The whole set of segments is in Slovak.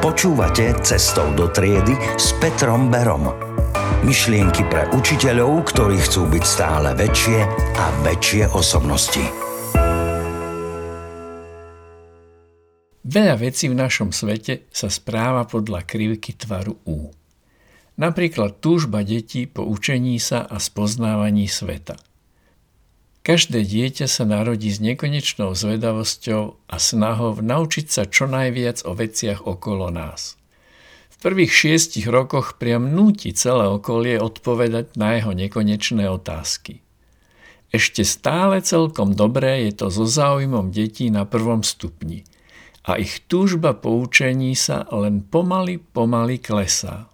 Počúvate Cestou do triedy s Petrom Berom. Myšlienky pre učiteľov, ktorí chcú byť stále väčšie a väčšie osobnosti. Veľa vecí v našom svete sa správa podľa krivky tvaru U. Napríklad túžba detí po učení sa a spoznávaní sveta – Každé dieťa sa narodí s nekonečnou zvedavosťou a snahou naučiť sa čo najviac o veciach okolo nás. V prvých šiestich rokoch priam núti celé okolie odpovedať na jeho nekonečné otázky. Ešte stále celkom dobré je to so záujmom detí na prvom stupni a ich túžba po učení sa len pomaly, pomaly klesá.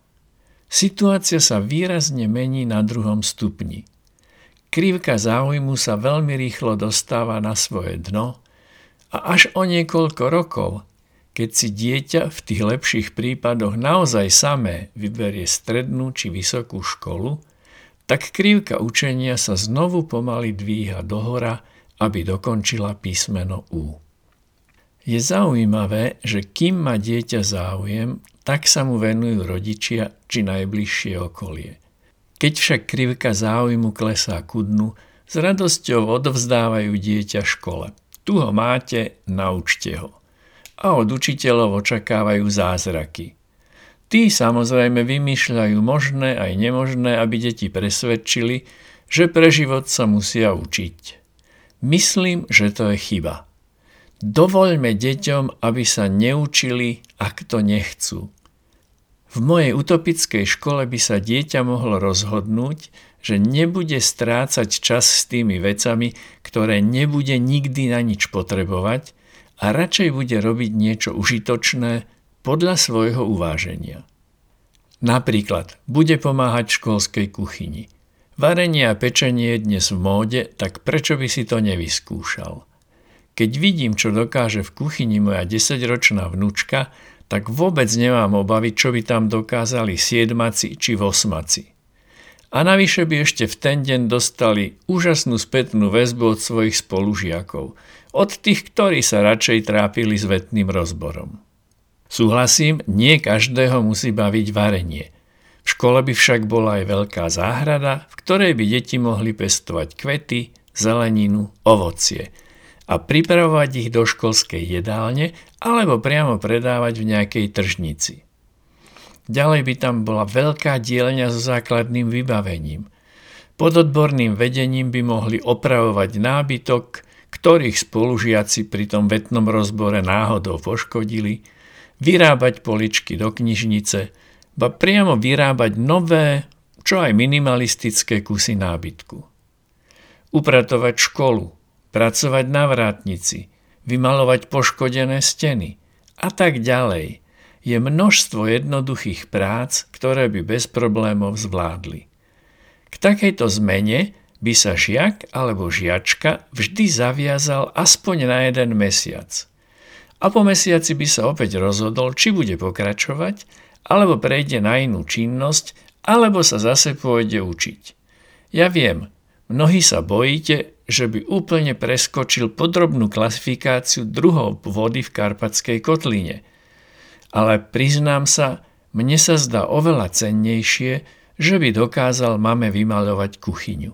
Situácia sa výrazne mení na druhom stupni – Krivka záujmu sa veľmi rýchlo dostáva na svoje dno a až o niekoľko rokov, keď si dieťa v tých lepších prípadoch naozaj samé vyberie strednú či vysokú školu, tak krivka učenia sa znovu pomaly dvíha dohora, aby dokončila písmeno U. Je zaujímavé, že kým má dieťa záujem, tak sa mu venujú rodičia či najbližšie okolie – keď však krivka záujmu klesá ku dnu, s radosťou odovzdávajú dieťa škole. Tu ho máte, naučte ho. A od učiteľov očakávajú zázraky. Tí samozrejme vymýšľajú možné aj nemožné, aby deti presvedčili, že pre život sa musia učiť. Myslím, že to je chyba. Dovoľme deťom, aby sa neučili, ak to nechcú. V mojej utopickej škole by sa dieťa mohlo rozhodnúť, že nebude strácať čas s tými vecami, ktoré nebude nikdy na nič potrebovať a radšej bude robiť niečo užitočné podľa svojho uváženia. Napríklad bude pomáhať v školskej kuchyni. Varenie a pečenie je dnes v móde, tak prečo by si to nevyskúšal? Keď vidím, čo dokáže v kuchyni moja 10-ročná vnúčka, tak vôbec nemám obavy, čo by tam dokázali siedmaci či vosmaci. A navyše by ešte v ten deň dostali úžasnú spätnú väzbu od svojich spolužiakov, od tých, ktorí sa radšej trápili s vetným rozborom. Súhlasím, nie každého musí baviť varenie. V škole by však bola aj veľká záhrada, v ktorej by deti mohli pestovať kvety, zeleninu, ovocie – a pripravovať ich do školskej jedálne alebo priamo predávať v nejakej tržnici. Ďalej by tam bola veľká dielňa so základným vybavením. Pod odborným vedením by mohli opravovať nábytok, ktorých spolužiaci pri tom vetnom rozbore náhodou poškodili, vyrábať poličky do knižnice, ba priamo vyrábať nové, čo aj minimalistické kusy nábytku. Upratovať školu, pracovať na vrátnici, vymalovať poškodené steny a tak ďalej. Je množstvo jednoduchých prác, ktoré by bez problémov zvládli. K takejto zmene by sa žiak alebo žiačka vždy zaviazal aspoň na jeden mesiac. A po mesiaci by sa opäť rozhodol, či bude pokračovať, alebo prejde na inú činnosť, alebo sa zase pôjde učiť. Ja viem, mnohí sa bojíte, že by úplne preskočil podrobnú klasifikáciu druhov vody v Karpatskej kotline. Ale priznám sa, mne sa zdá oveľa cennejšie, že by dokázal mame vymaľovať kuchyňu.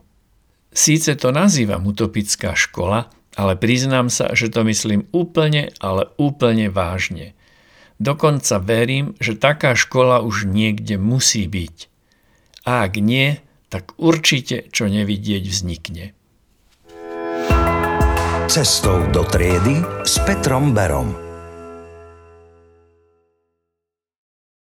Síce to nazývam utopická škola, ale priznám sa, že to myslím úplne, ale úplne vážne. Dokonca verím, že taká škola už niekde musí byť. A ak nie, tak určite čo nevidieť vznikne. Cestou do triedy s Petrom Berom.